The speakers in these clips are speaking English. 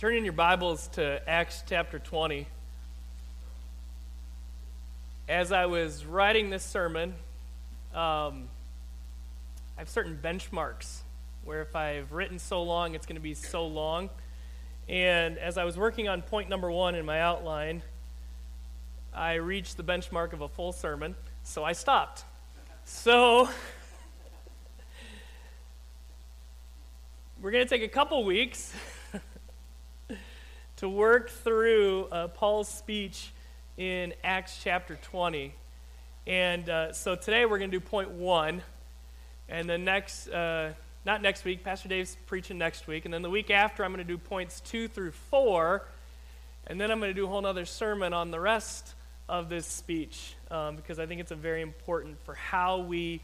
Turn in your Bibles to Acts chapter 20. As I was writing this sermon, um, I have certain benchmarks where if I've written so long, it's going to be so long. And as I was working on point number one in my outline, I reached the benchmark of a full sermon, so I stopped. So, we're going to take a couple weeks to work through uh, Paul's speech in Acts chapter 20. And uh, so today we're going to do point one. And then next, uh, not next week, Pastor Dave's preaching next week. And then the week after, I'm going to do points two through four. And then I'm going to do a whole other sermon on the rest of this speech um, because I think it's a very important for how we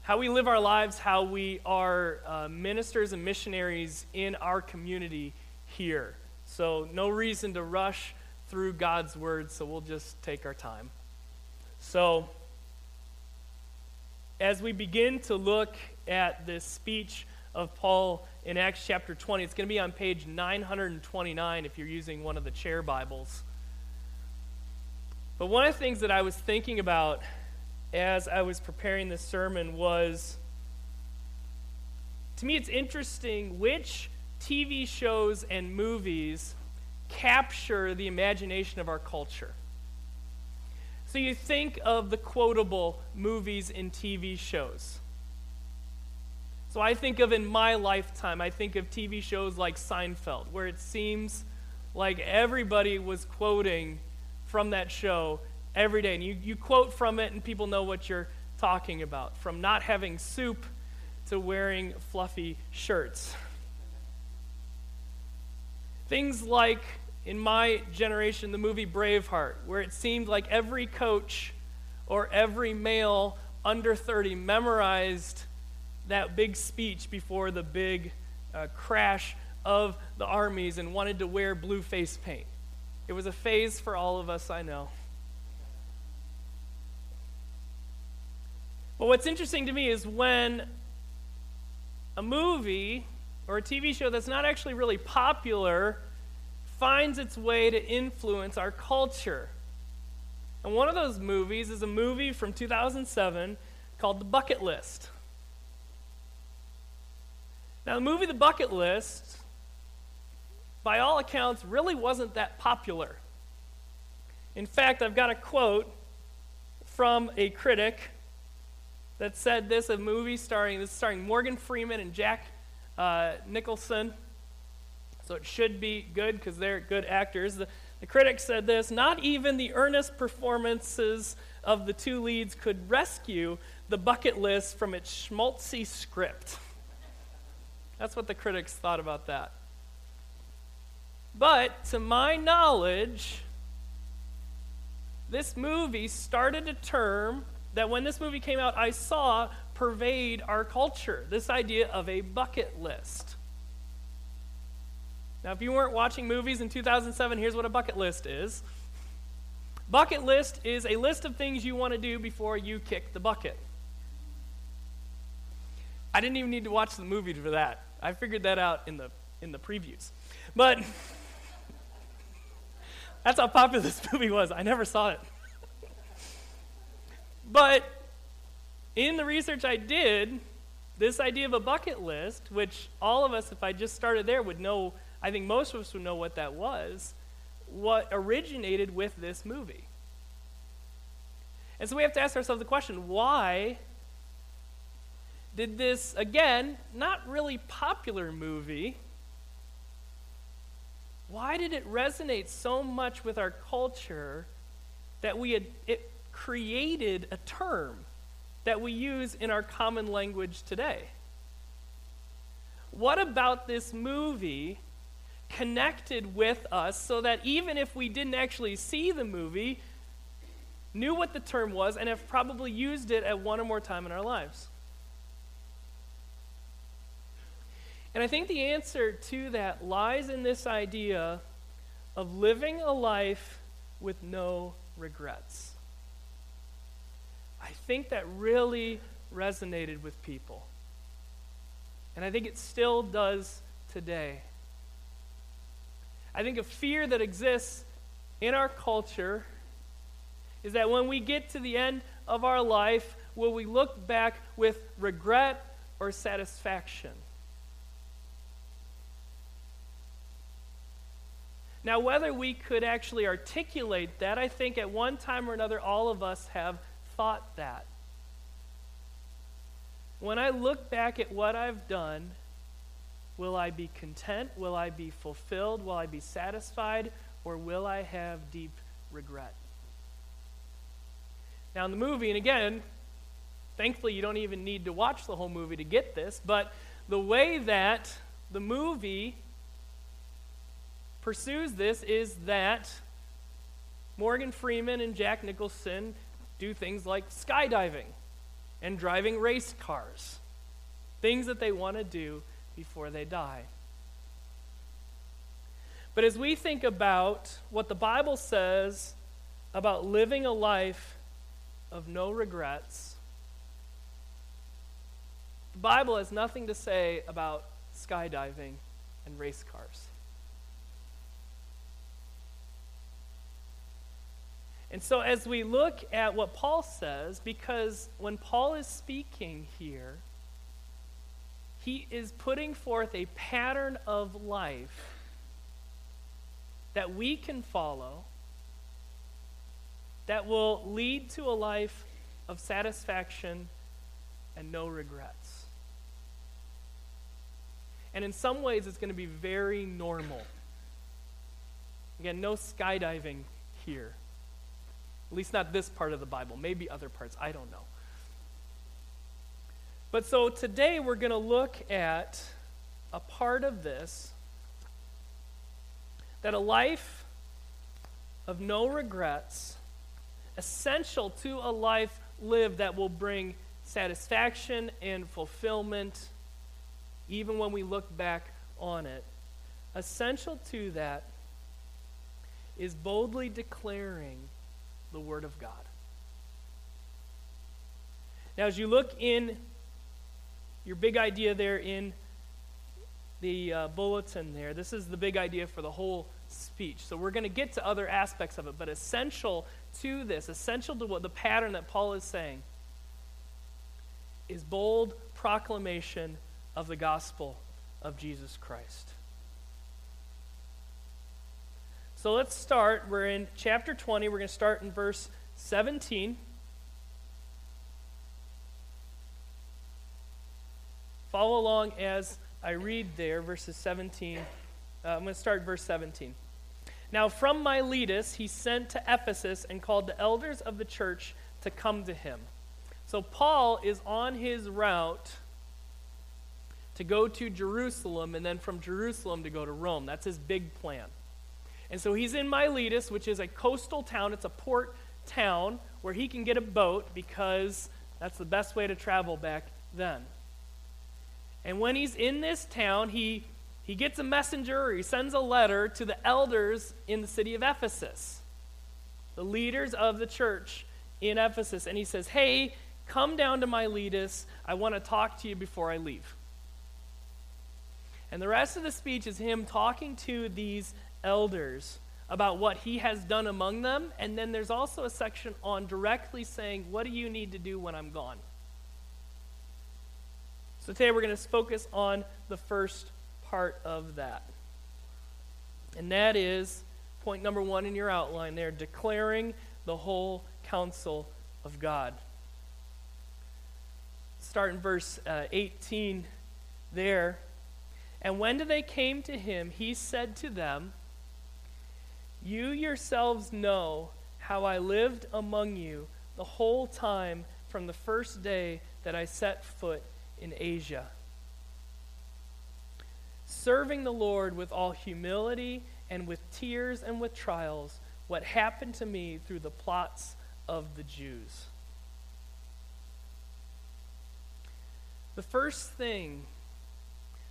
how we live our lives, how we are uh, ministers and missionaries in our community here. So, no reason to rush through God's word, so we'll just take our time. So, as we begin to look at this speech of Paul in Acts chapter 20, it's going to be on page 929 if you're using one of the chair Bibles. But one of the things that I was thinking about as I was preparing this sermon was to me, it's interesting which TV shows and movies capture the imagination of our culture. So you think of the quotable movies and TV shows. So I think of in my lifetime, I think of TV shows like Seinfeld, where it seems like everybody was quoting from that show every day. And you, you quote from it, and people know what you're talking about. From not having soup to wearing fluffy shirts. Things like, in my generation, the movie Braveheart, where it seemed like every coach or every male under 30 memorized that big speech before the big uh, crash of the armies and wanted to wear blue face paint. It was a phase for all of us, I know. But what's interesting to me is when a movie or a TV show that's not actually really popular finds its way to influence our culture. And one of those movies is a movie from 2007 called The Bucket List. Now, the movie The Bucket List, by all accounts, really wasn't that popular. In fact, I've got a quote from a critic that said this a movie starring this starring Morgan Freeman and Jack uh, Nicholson. So it should be good because they're good actors. The, the critics said this Not even the earnest performances of the two leads could rescue the bucket list from its schmaltzy script. That's what the critics thought about that. But to my knowledge, this movie started a term that when this movie came out, I saw pervade our culture this idea of a bucket list. Now, if you weren't watching movies in 2007, here's what a bucket list is. Bucket list is a list of things you want to do before you kick the bucket. I didn't even need to watch the movie for that. I figured that out in the in the previews. But that's how popular this movie was. I never saw it. But in the research I did, this idea of a bucket list, which all of us, if I just started there, would know, I think most of us would know what that was, what originated with this movie. And so we have to ask ourselves the question why did this, again, not really popular movie, why did it resonate so much with our culture that we had, it created a term that we use in our common language today. What about this movie connected with us so that even if we didn't actually see the movie, knew what the term was and have probably used it at one or more time in our lives? And I think the answer to that lies in this idea of living a life with no regrets. I think that really resonated with people. And I think it still does today. I think a fear that exists in our culture is that when we get to the end of our life, will we look back with regret or satisfaction? Now, whether we could actually articulate that, I think at one time or another, all of us have thought that. When I look back at what I've done, will I be content? Will I be fulfilled? Will I be satisfied? Or will I have deep regret? Now, in the movie, and again, thankfully, you don't even need to watch the whole movie to get this, but the way that the movie pursues this is that Morgan Freeman and Jack Nicholson do things like skydiving and driving race cars, things that they want to do before they die. But as we think about what the Bible says about living a life of no regrets, the Bible has nothing to say about skydiving and race cars. And so, as we look at what Paul says, because when Paul is speaking here, he is putting forth a pattern of life that we can follow that will lead to a life of satisfaction and no regrets. And in some ways, it's going to be very normal. Again, no skydiving here. At least not this part of the Bible. Maybe other parts. I don't know. But so today we're going to look at a part of this that a life of no regrets, essential to a life lived that will bring satisfaction and fulfillment, even when we look back on it. Essential to that is boldly declaring the Word of God. Now, as you look in your big idea there in the uh, bulletin there, this is the big idea for the whole speech. So we're going to get to other aspects of it, but essential to this, essential to what the pattern that Paul is saying, is bold proclamation of the gospel of Jesus Christ. So let's start. We're in chapter 20. We're going to start in verse 17. Follow along as I read there, verses 17. Uh, I'm going to start verse 17. Now, from Miletus, he sent to Ephesus and called the elders of the church to come to him. So, Paul is on his route to go to Jerusalem and then from Jerusalem to go to Rome. That's his big plan. And so he's in Miletus, which is a coastal town. It's a port town where he can get a boat because that's the best way to travel back then. And when he's in this town, he, he gets a messenger or he sends a letter to the elders in the city of Ephesus, the leaders of the church in Ephesus. And he says, Hey, come down to Miletus. I want to talk to you before I leave. And the rest of the speech is him talking to these elders about what he has done among them. And then there's also a section on directly saying, What do you need to do when I'm gone? So today we're going to focus on the first part of that. And that is point number one in your outline there declaring the whole counsel of God. Start in verse uh, 18 there. And when they came to him, he said to them, you yourselves know how I lived among you the whole time from the first day that I set foot in Asia, serving the Lord with all humility and with tears and with trials, what happened to me through the plots of the Jews. The first thing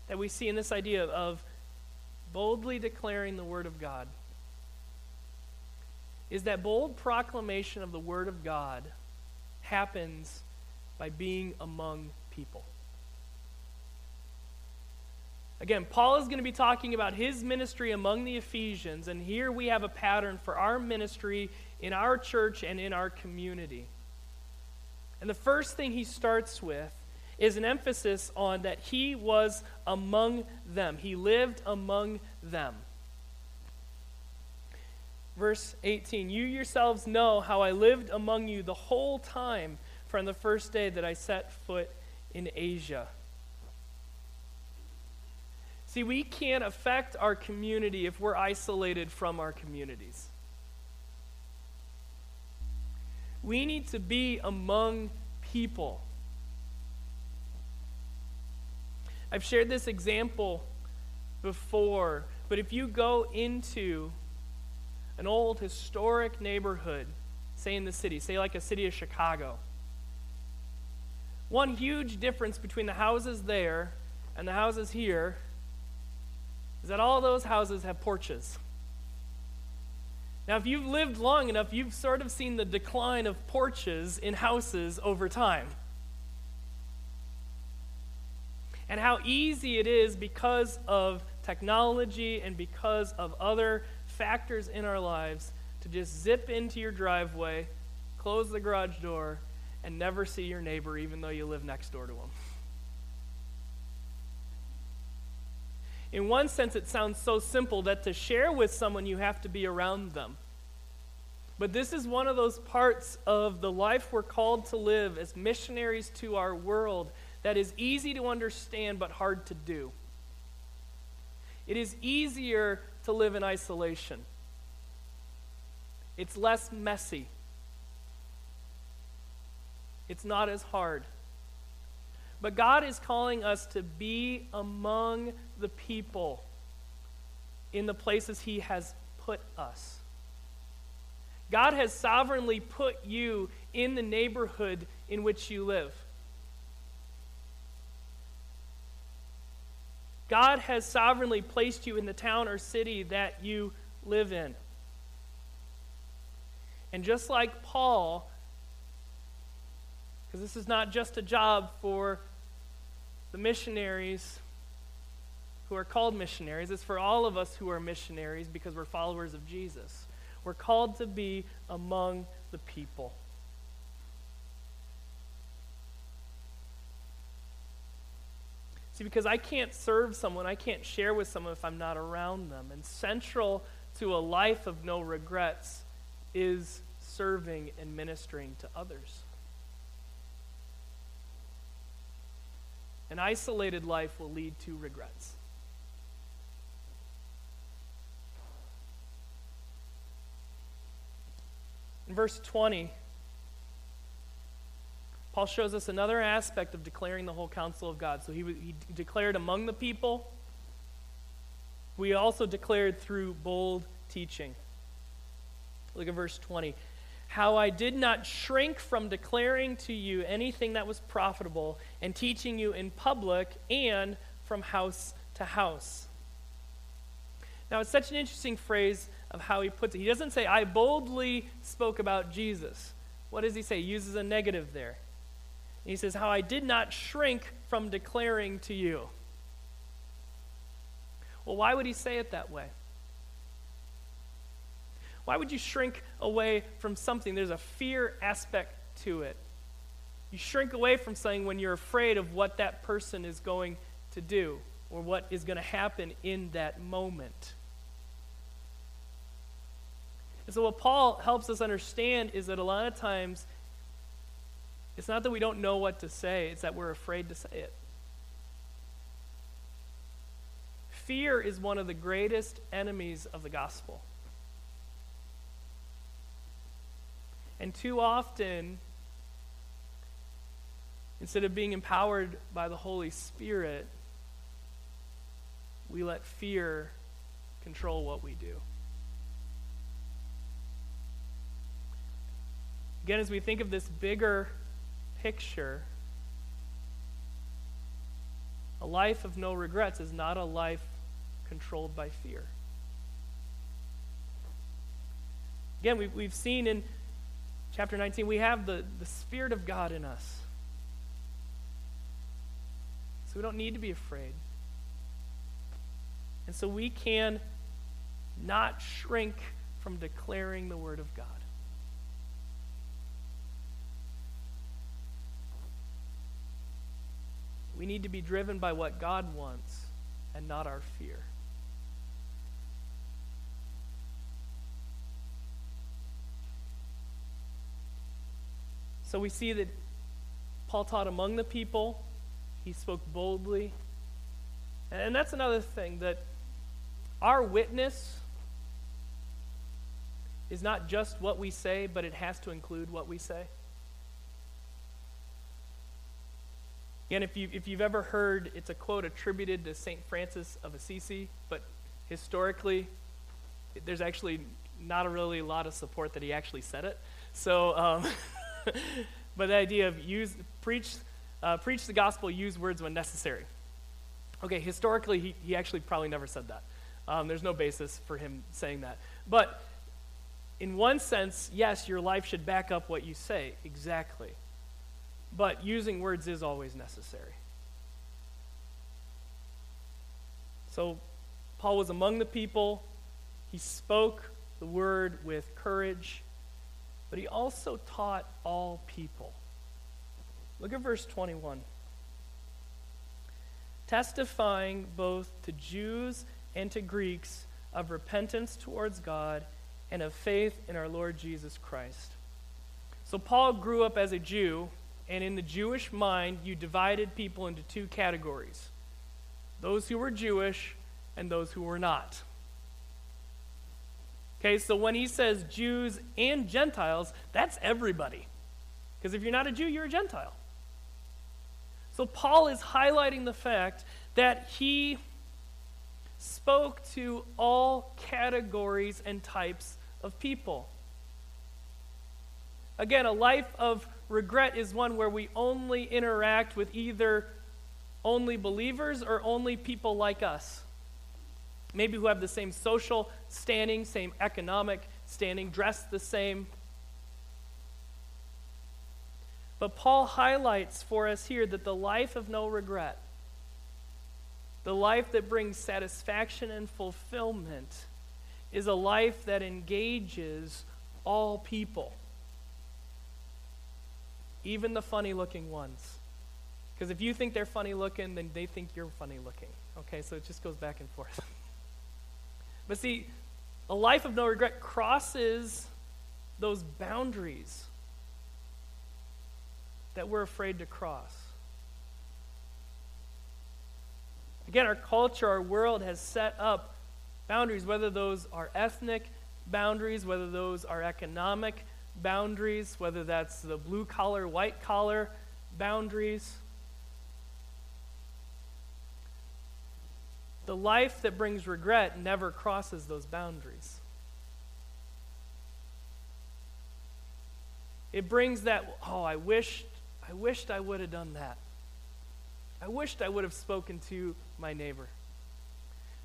that we see in this idea of boldly declaring the Word of God is that bold proclamation of the Word of God happens by being among people. Again, Paul is going to be talking about his ministry among the Ephesians, and here we have a pattern for our ministry in our church and in our community. And the first thing he starts with is an emphasis on that he was among them, he lived among them. Verse 18 You yourselves know how I lived among you the whole time from the first day that I set foot in Asia. See, we can't affect our community if we're isolated from our communities. We need to be among people. I've shared this example before, but if you go into an old historic neighborhood, say in the city, say like a city of Chicago, one huge difference between the houses there and the houses here is that all those houses have porches. Now, if you've lived long enough, you've sort of seen the decline of porches in houses over time. And how easy it is because of technology and because of other factors in our lives to just zip into your driveway, close the garage door, and never see your neighbor, even though you live next door to them. In one sense, it sounds so simple that to share with someone, you have to be around them. But this is one of those parts of the life we're called to live as missionaries to our world that is easy to understand but hard to do. It is easier to live in isolation, it's less messy, it's not as hard. But God is calling us to be among the people in the places He has put us. God has sovereignly put you in the neighborhood in which you live. God has sovereignly placed you in the town or city that you live in. And just like Paul, because this is not just a job for the missionaries who are called missionaries. It's for all of us who are missionaries because we're followers of Jesus. We're called to be among the people. See, because I can't serve someone, I can't share with someone if I'm not around them. And central to a life of no regrets is serving and ministering to others. An isolated life will lead to regrets. In verse 20, Paul shows us another aspect of declaring the whole counsel of God. So he, he declared among the people. We also declared through bold teaching. Look at verse 20 how I did not shrink from declaring to you anything that was profitable and teaching you in public and from house to house. Now, it's such an interesting phrase of how he puts it. He doesn't say, I boldly spoke about Jesus. What does he say? He uses a negative there. he says, How I did not shrink from declaring to you. Well, why would he say it that way? Why would you shrink away from something? There's a fear aspect to it. You shrink away from something when you're afraid of what that person is going to do or what is going to happen in that moment. And so, what Paul helps us understand is that a lot of times it's not that we don't know what to say, it's that we're afraid to say it. Fear is one of the greatest enemies of the gospel. And too often, instead of being empowered by the Holy Spirit, we let fear control what we do. Again, as we think of this bigger picture, a life of no regrets is not a life controlled by fear. Again, we've, we've seen in chapter 19, we have the, the Spirit of God in us. So we don't need to be afraid. And so we can not shrink from declaring the Word of God. We need to be driven by what God wants and not our fear. So we see that Paul taught among the people, he spoke boldly. And that's another thing that our witness is not just what we say, but it has to include what we say. And if, you, if you've ever heard, it's a quote attributed to St. Francis of Assisi, but historically, there's actually not a really a lot of support that he actually said it. So, um, but the idea of use, preach, uh, preach the gospel, use words when necessary. Okay, historically, he, he actually probably never said that. Um, there's no basis for him saying that. But in one sense, yes, your life should back up what you say, exactly. But using words is always necessary. So, Paul was among the people. He spoke the word with courage but he also taught all people. Look at verse 21. Testifying both to Jews and to Greeks of repentance towards God and of faith in our Lord Jesus Christ. So, Paul grew up as a Jew, and in the Jewish mind, you divided people into two categories those who were Jewish and those who were not. Okay, so when he says Jews and Gentiles, that's everybody. Because if you're not a Jew, you're a Gentile. So Paul is highlighting the fact that he spoke to all categories and types of people. Again, a life of regret is one where we only interact with either only believers or only people like us maybe who have the same social standing, same economic standing, dress the same. But Paul highlights for us here that the life of no regret, the life that brings satisfaction and fulfillment, is a life that engages all people, even the funny looking ones. Because if you think they're funny looking, then they think you're funny looking. Okay, so it just goes back and forth. But see, a life of no regret crosses those boundaries that we're afraid to cross. Again, our culture, our world has set up boundaries, whether those are ethnic boundaries, whether those are economic boundaries, whether that's the blue collar, white collar boundaries. The life that brings regret never crosses those boundaries. It brings that, oh, I wished, I wished I would have done that. I wished I would have spoken to my neighbor.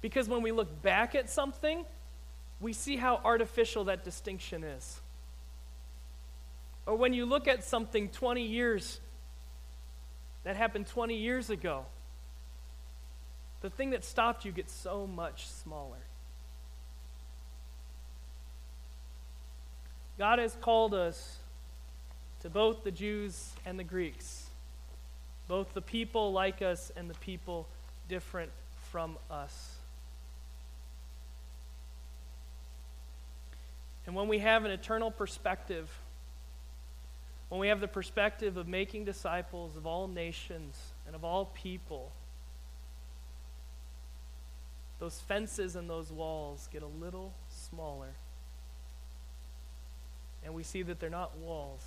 Because when we look back at something, we see how artificial that distinction is. Or when you look at something 20 years that happened 20 years ago, the thing that stopped you gets so much smaller. God has called us to both the Jews and the Greeks, both the people like us and the people different from us. And when we have an eternal perspective, when we have the perspective of making disciples of all nations and of all people, those fences and those walls get a little smaller. And we see that they're not walls,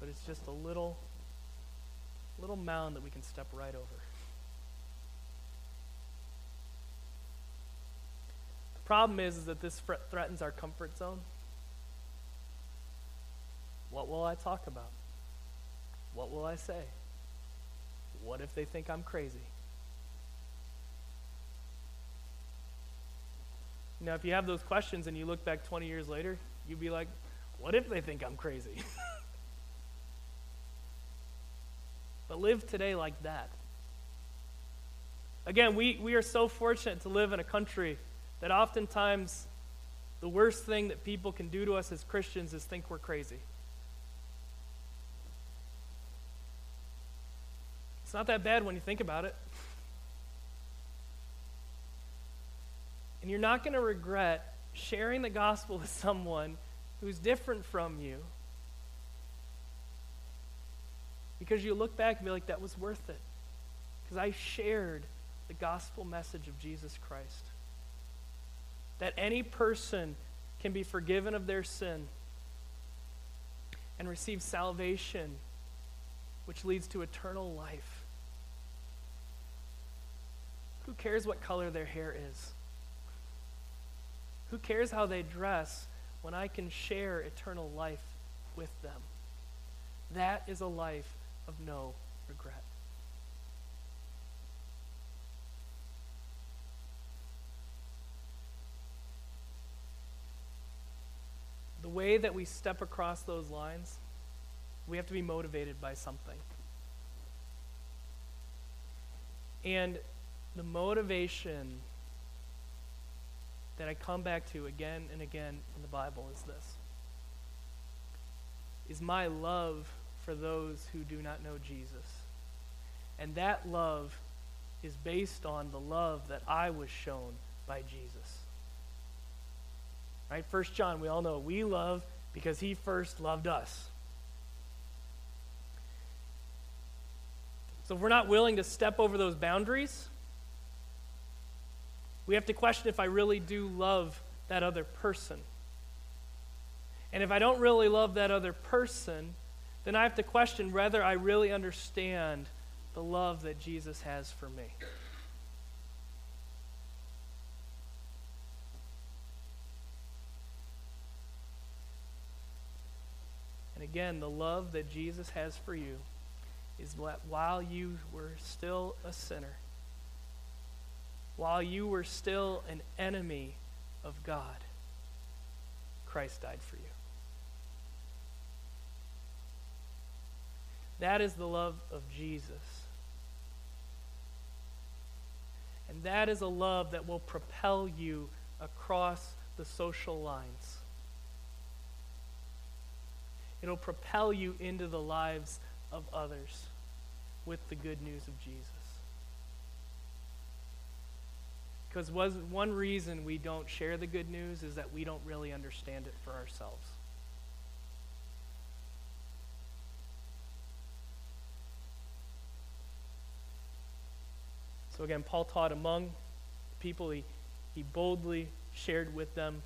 but it's just a little, little mound that we can step right over. The problem is, is that this threatens our comfort zone. What will I talk about? What will I say? What if they think I'm crazy? You if you have those questions and you look back 20 years later, you'd be like, what if they think I'm crazy? but live today like that. Again, we, we are so fortunate to live in a country that oftentimes the worst thing that people can do to us as Christians is think we're crazy. It's not that bad when you think about it. And you're not going to regret sharing the gospel with someone who's different from you because you look back and be like, that was worth it. Because I shared the gospel message of Jesus Christ. That any person can be forgiven of their sin and receive salvation, which leads to eternal life. Who cares what color their hair is? Who cares how they dress when I can share eternal life with them? That is a life of no regret. The way that we step across those lines, we have to be motivated by something. And the motivation that I come back to again and again in the Bible is this is my love for those who do not know Jesus. And that love is based on the love that I was shown by Jesus. Right? First John, we all know we love because he first loved us. So if we're not willing to step over those boundaries, we have to question if I really do love that other person. And if I don't really love that other person, then I have to question whether I really understand the love that Jesus has for me. And again, the love that Jesus has for you is that while you were still a sinner, while you were still an enemy of God, Christ died for you. That is the love of Jesus. And that is a love that will propel you across the social lines. It'll propel you into the lives of others with the good news of Jesus. Because one reason we don't share the good news is that we don't really understand it for ourselves. So again, Paul taught among people. He, he boldly shared with them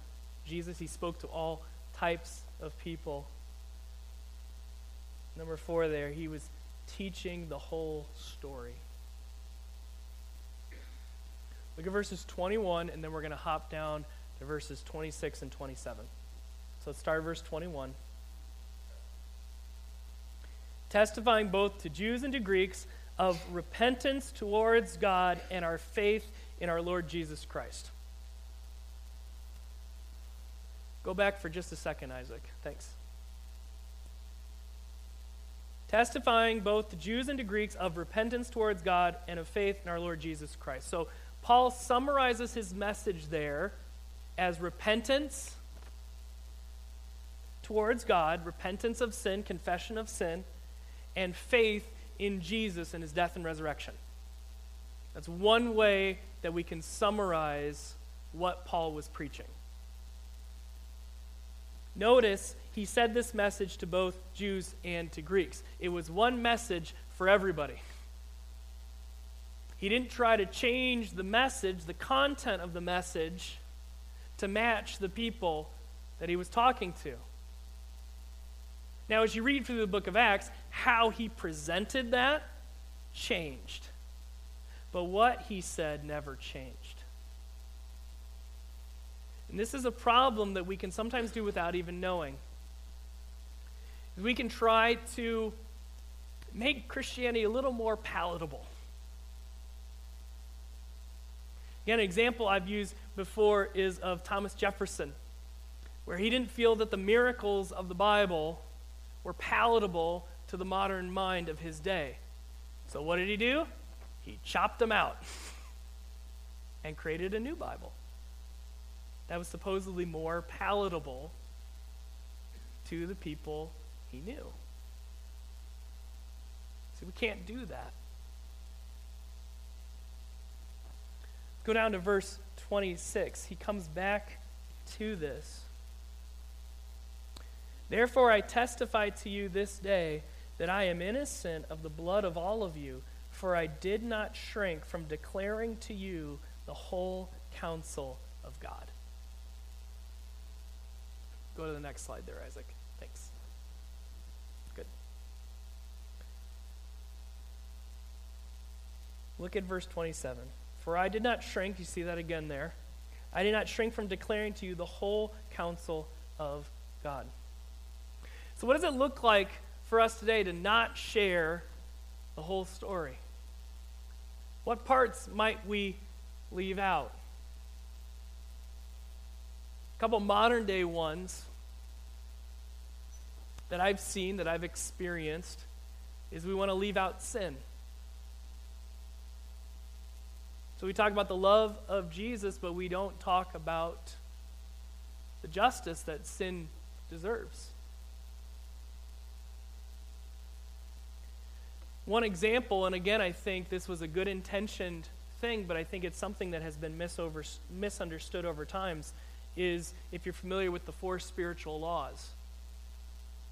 Jesus. He spoke to all types of people. Number four there, he was teaching the whole story. Look at verses 21, and then we're going to hop down to verses 26 and 27. So let's start verse 21. Testifying both to Jews and to Greeks of repentance towards God and our faith in our Lord Jesus Christ. Go back for just a second, Isaac. Thanks. Testifying both to Jews and to Greeks of repentance towards God and of faith in our Lord Jesus Christ. So, Paul summarizes his message there as repentance towards God, repentance of sin, confession of sin, and faith in Jesus and his death and resurrection. That's one way that we can summarize what Paul was preaching. Notice he said this message to both Jews and to Greeks. It was one message for everybody. He didn't try to change the message, the content of the message, to match the people that he was talking to. Now, as you read through the book of Acts, how he presented that changed. But what he said never changed. And this is a problem that we can sometimes do without even knowing. We can try to make Christianity a little more palatable. Again, an example I've used before is of Thomas Jefferson, where he didn't feel that the miracles of the Bible were palatable to the modern mind of his day. So what did he do? He chopped them out. and created a new Bible that was supposedly more palatable to the people he knew. See, we can't do that. Go down to verse 26. He comes back to this. Therefore, I testify to you this day that I am innocent of the blood of all of you, for I did not shrink from declaring to you the whole counsel of God. Go to the next slide there, Isaac. Thanks. Good. Look at verse 27. For I did not shrink, you see that again there. I did not shrink from declaring to you the whole counsel of God. So, what does it look like for us today to not share the whole story? What parts might we leave out? A couple modern day ones that I've seen, that I've experienced, is we want to leave out sin. So we talk about the love of Jesus, but we don't talk about the justice that sin deserves. One example, and again, I think this was a good intentioned thing, but I think it's something that has been misunderstood over times, is if you're familiar with the four spiritual laws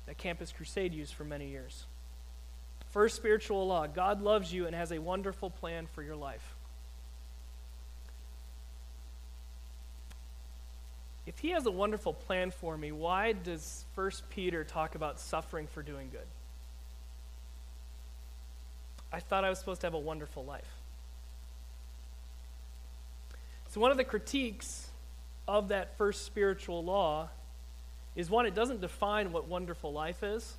that Campus Crusade used for many years. First spiritual law God loves you and has a wonderful plan for your life. If he has a wonderful plan for me, why does First Peter talk about suffering for doing good? I thought I was supposed to have a wonderful life. So, one of the critiques of that first spiritual law is one, it doesn't define what wonderful life is.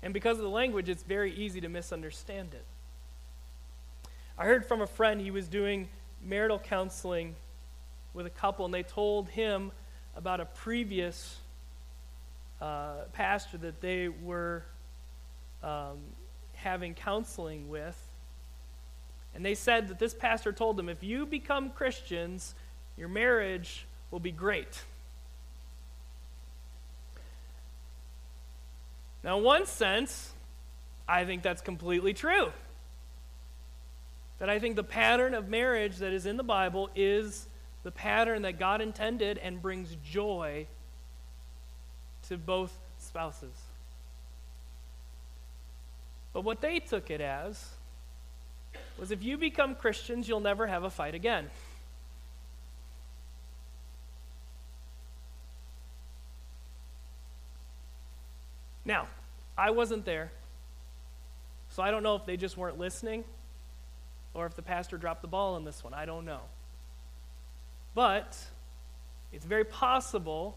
And because of the language, it's very easy to misunderstand it. I heard from a friend, he was doing marital counseling with a couple, and they told him about a previous uh, pastor that they were um, having counseling with. And they said that this pastor told them if you become Christians, your marriage will be great. Now, in one sense, I think that's completely true. That I think the pattern of marriage that is in the Bible is the pattern that God intended and brings joy to both spouses. But what they took it as was if you become Christians, you'll never have a fight again. Now, I wasn't there, so I don't know if they just weren't listening or if the pastor dropped the ball on this one. I don't know. But it's very possible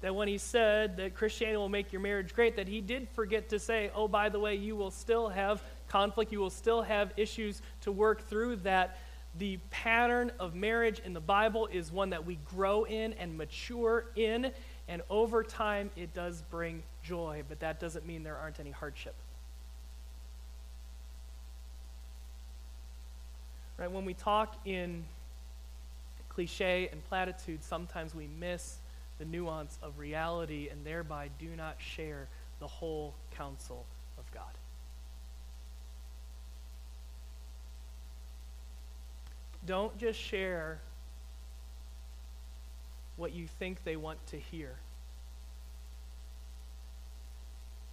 that when he said that Christianity will make your marriage great, that he did forget to say, oh, by the way, you will still have conflict, you will still have issues to work through, that the pattern of marriage in the Bible is one that we grow in and mature in, and over time it does bring joy, but that doesn't mean there aren't any hardship. Right? When we talk in cliche and platitude, sometimes we miss the nuance of reality and thereby do not share the whole counsel of God. Don't just share what you think they want to hear.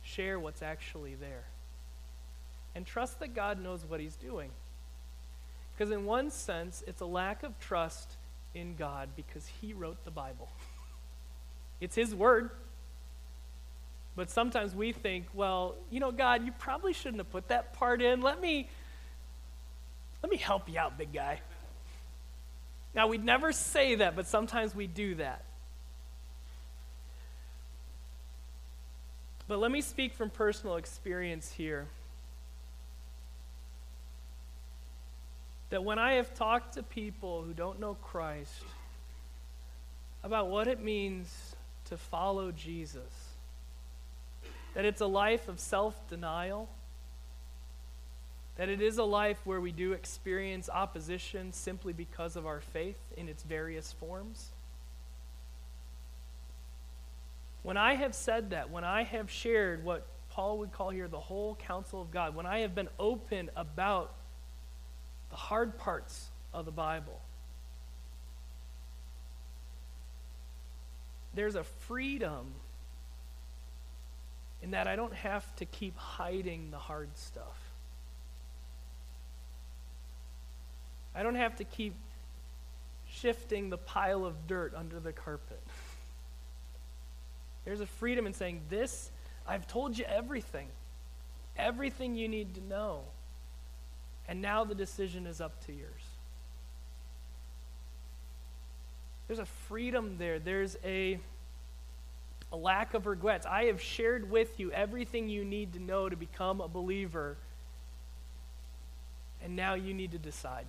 Share what's actually there. And trust that God knows what He's doing. Because, in one sense, it's a lack of trust in God because He wrote the Bible. it's His Word. But sometimes we think, well, you know, God, you probably shouldn't have put that part in. Let me let me help you out, big guy. Now, we'd never say that, but sometimes we do that. But let me speak from personal experience here. That when I have talked to people who don't know Christ about what it means to follow Jesus, that it's a life of self denial, that it is a life where we do experience opposition simply because of our faith in its various forms. When I have said that, when I have shared what Paul would call here the whole counsel of God, when I have been open about the hard parts of the Bible, there's a freedom in that I don't have to keep hiding the hard stuff. I don't have to keep shifting the pile of dirt under the carpet. There's a freedom in saying, This, I've told you everything, everything you need to know. And now the decision is up to yours. There's a freedom there. There's a, a lack of regrets. I have shared with you everything you need to know to become a believer. And now you need to decide.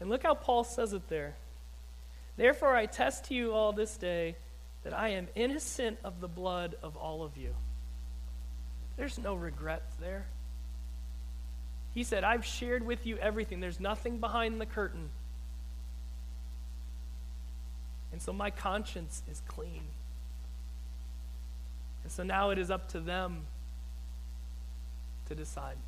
And look how Paul says it there. Therefore, I test to you all this day that I am innocent of the blood of all of you. There's no regrets there. He said, I've shared with you everything. There's nothing behind the curtain. And so my conscience is clean. And so now it is up to them to decide.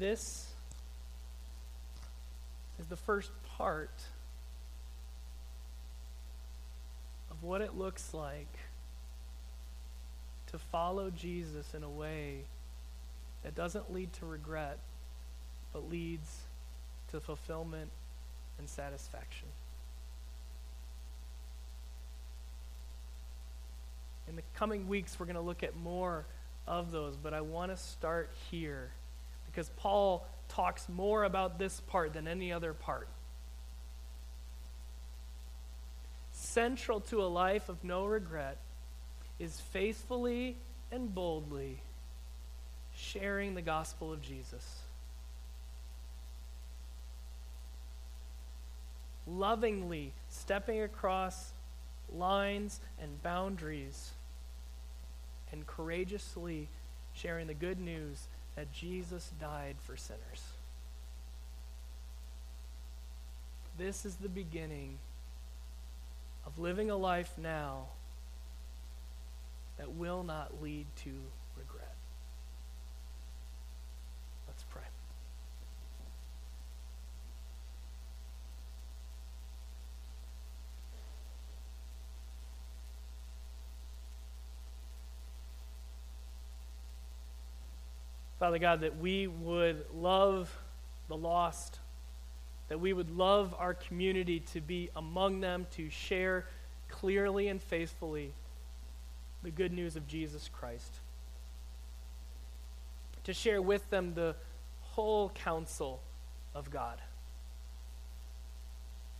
This is the first part of what it looks like to follow Jesus in a way that doesn't lead to regret, but leads to fulfillment and satisfaction. In the coming weeks, we're going to look at more of those, but I want to start here because Paul talks more about this part than any other part. Central to a life of no regret is faithfully and boldly sharing the gospel of Jesus. Lovingly stepping across lines and boundaries and courageously sharing the good news that Jesus died for sinners. This is the beginning of living a life now that will not lead to regret. Let's pray. Father God, that we would love the lost, that we would love our community to be among them, to share clearly and faithfully the good news of Jesus Christ, to share with them the whole counsel of God,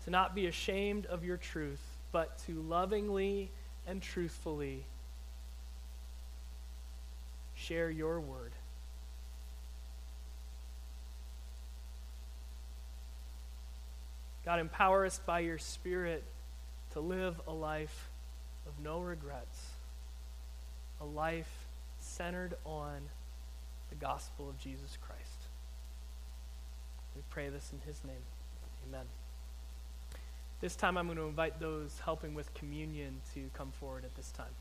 to not be ashamed of your truth, but to lovingly and truthfully share your word. God, empower us by your Spirit to live a life of no regrets, a life centered on the gospel of Jesus Christ. We pray this in his name. Amen. This time I'm going to invite those helping with communion to come forward at this time.